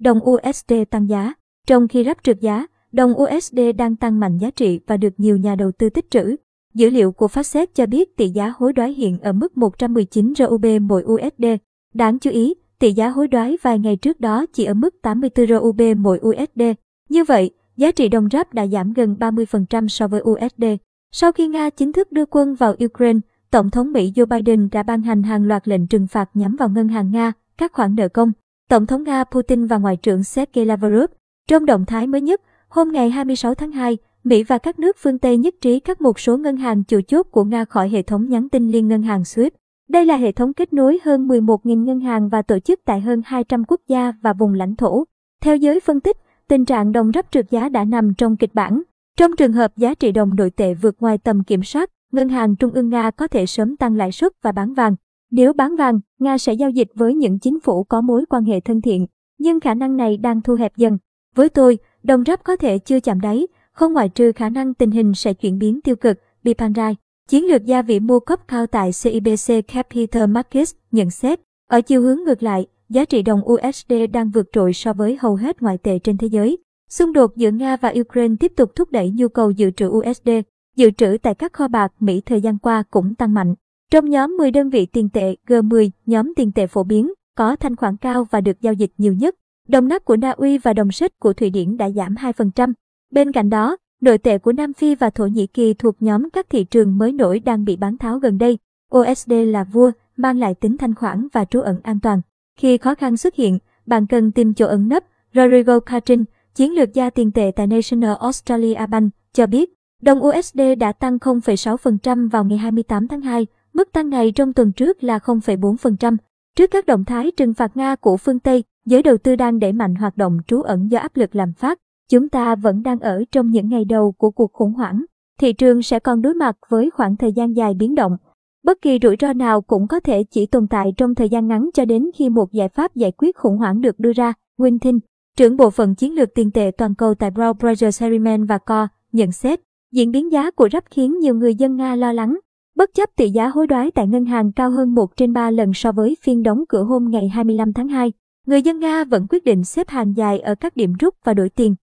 đồng USD tăng giá. Trong khi rắp trượt giá, đồng USD đang tăng mạnh giá trị và được nhiều nhà đầu tư tích trữ. Dữ liệu của Fastset cho biết tỷ giá hối đoái hiện ở mức 119 RUB mỗi USD. Đáng chú ý, tỷ giá hối đoái vài ngày trước đó chỉ ở mức 84 RUB mỗi USD. Như vậy, giá trị đồng rắp đã giảm gần 30% so với USD. Sau khi Nga chính thức đưa quân vào Ukraine, Tổng thống Mỹ Joe Biden đã ban hành hàng loạt lệnh trừng phạt nhắm vào ngân hàng Nga, các khoản nợ công. Tổng thống Nga Putin và Ngoại trưởng Sergei Lavrov. Trong động thái mới nhất, hôm ngày 26 tháng 2, Mỹ và các nước phương Tây nhất trí cắt một số ngân hàng chủ chốt của Nga khỏi hệ thống nhắn tin liên ngân hàng SWIFT. Đây là hệ thống kết nối hơn 11.000 ngân hàng và tổ chức tại hơn 200 quốc gia và vùng lãnh thổ. Theo giới phân tích, tình trạng đồng rắp trượt giá đã nằm trong kịch bản. Trong trường hợp giá trị đồng nội tệ vượt ngoài tầm kiểm soát, ngân hàng trung ương Nga có thể sớm tăng lãi suất và bán vàng. Nếu bán vàng, Nga sẽ giao dịch với những chính phủ có mối quan hệ thân thiện, nhưng khả năng này đang thu hẹp dần. Với tôi, đồng rắp có thể chưa chạm đáy, không ngoại trừ khả năng tình hình sẽ chuyển biến tiêu cực, Bipanrai, chiến lược gia vị mua cấp cao tại CIBC Capital Markets, nhận xét. Ở chiều hướng ngược lại, giá trị đồng USD đang vượt trội so với hầu hết ngoại tệ trên thế giới. Xung đột giữa Nga và Ukraine tiếp tục thúc đẩy nhu cầu dự trữ USD. Dự trữ tại các kho bạc Mỹ thời gian qua cũng tăng mạnh. Trong nhóm 10 đơn vị tiền tệ G10, nhóm tiền tệ phổ biến, có thanh khoản cao và được giao dịch nhiều nhất. Đồng nát của Na Uy và đồng xích của Thụy Điển đã giảm 2%. Bên cạnh đó, nội tệ của Nam Phi và Thổ Nhĩ Kỳ thuộc nhóm các thị trường mới nổi đang bị bán tháo gần đây. USD là vua, mang lại tính thanh khoản và trú ẩn an toàn. Khi khó khăn xuất hiện, bạn cần tìm chỗ ẩn nấp. Rodrigo Catrin, chiến lược gia tiền tệ tại National Australia Bank, cho biết, đồng USD đã tăng 0,6% vào ngày 28 tháng 2, mức tăng ngày trong tuần trước là 0,4%. Trước các động thái trừng phạt Nga của phương Tây, giới đầu tư đang đẩy mạnh hoạt động trú ẩn do áp lực làm phát. Chúng ta vẫn đang ở trong những ngày đầu của cuộc khủng hoảng. Thị trường sẽ còn đối mặt với khoảng thời gian dài biến động. Bất kỳ rủi ro nào cũng có thể chỉ tồn tại trong thời gian ngắn cho đến khi một giải pháp giải quyết khủng hoảng được đưa ra. Wintin, trưởng bộ phận chiến lược tiền tệ toàn cầu tại Brown Brothers Harriman và Co, nhận xét, diễn biến giá của rắp khiến nhiều người dân Nga lo lắng. Bất chấp tỷ giá hối đoái tại ngân hàng cao hơn 1 trên 3 lần so với phiên đóng cửa hôm ngày 25 tháng 2, người dân Nga vẫn quyết định xếp hàng dài ở các điểm rút và đổi tiền.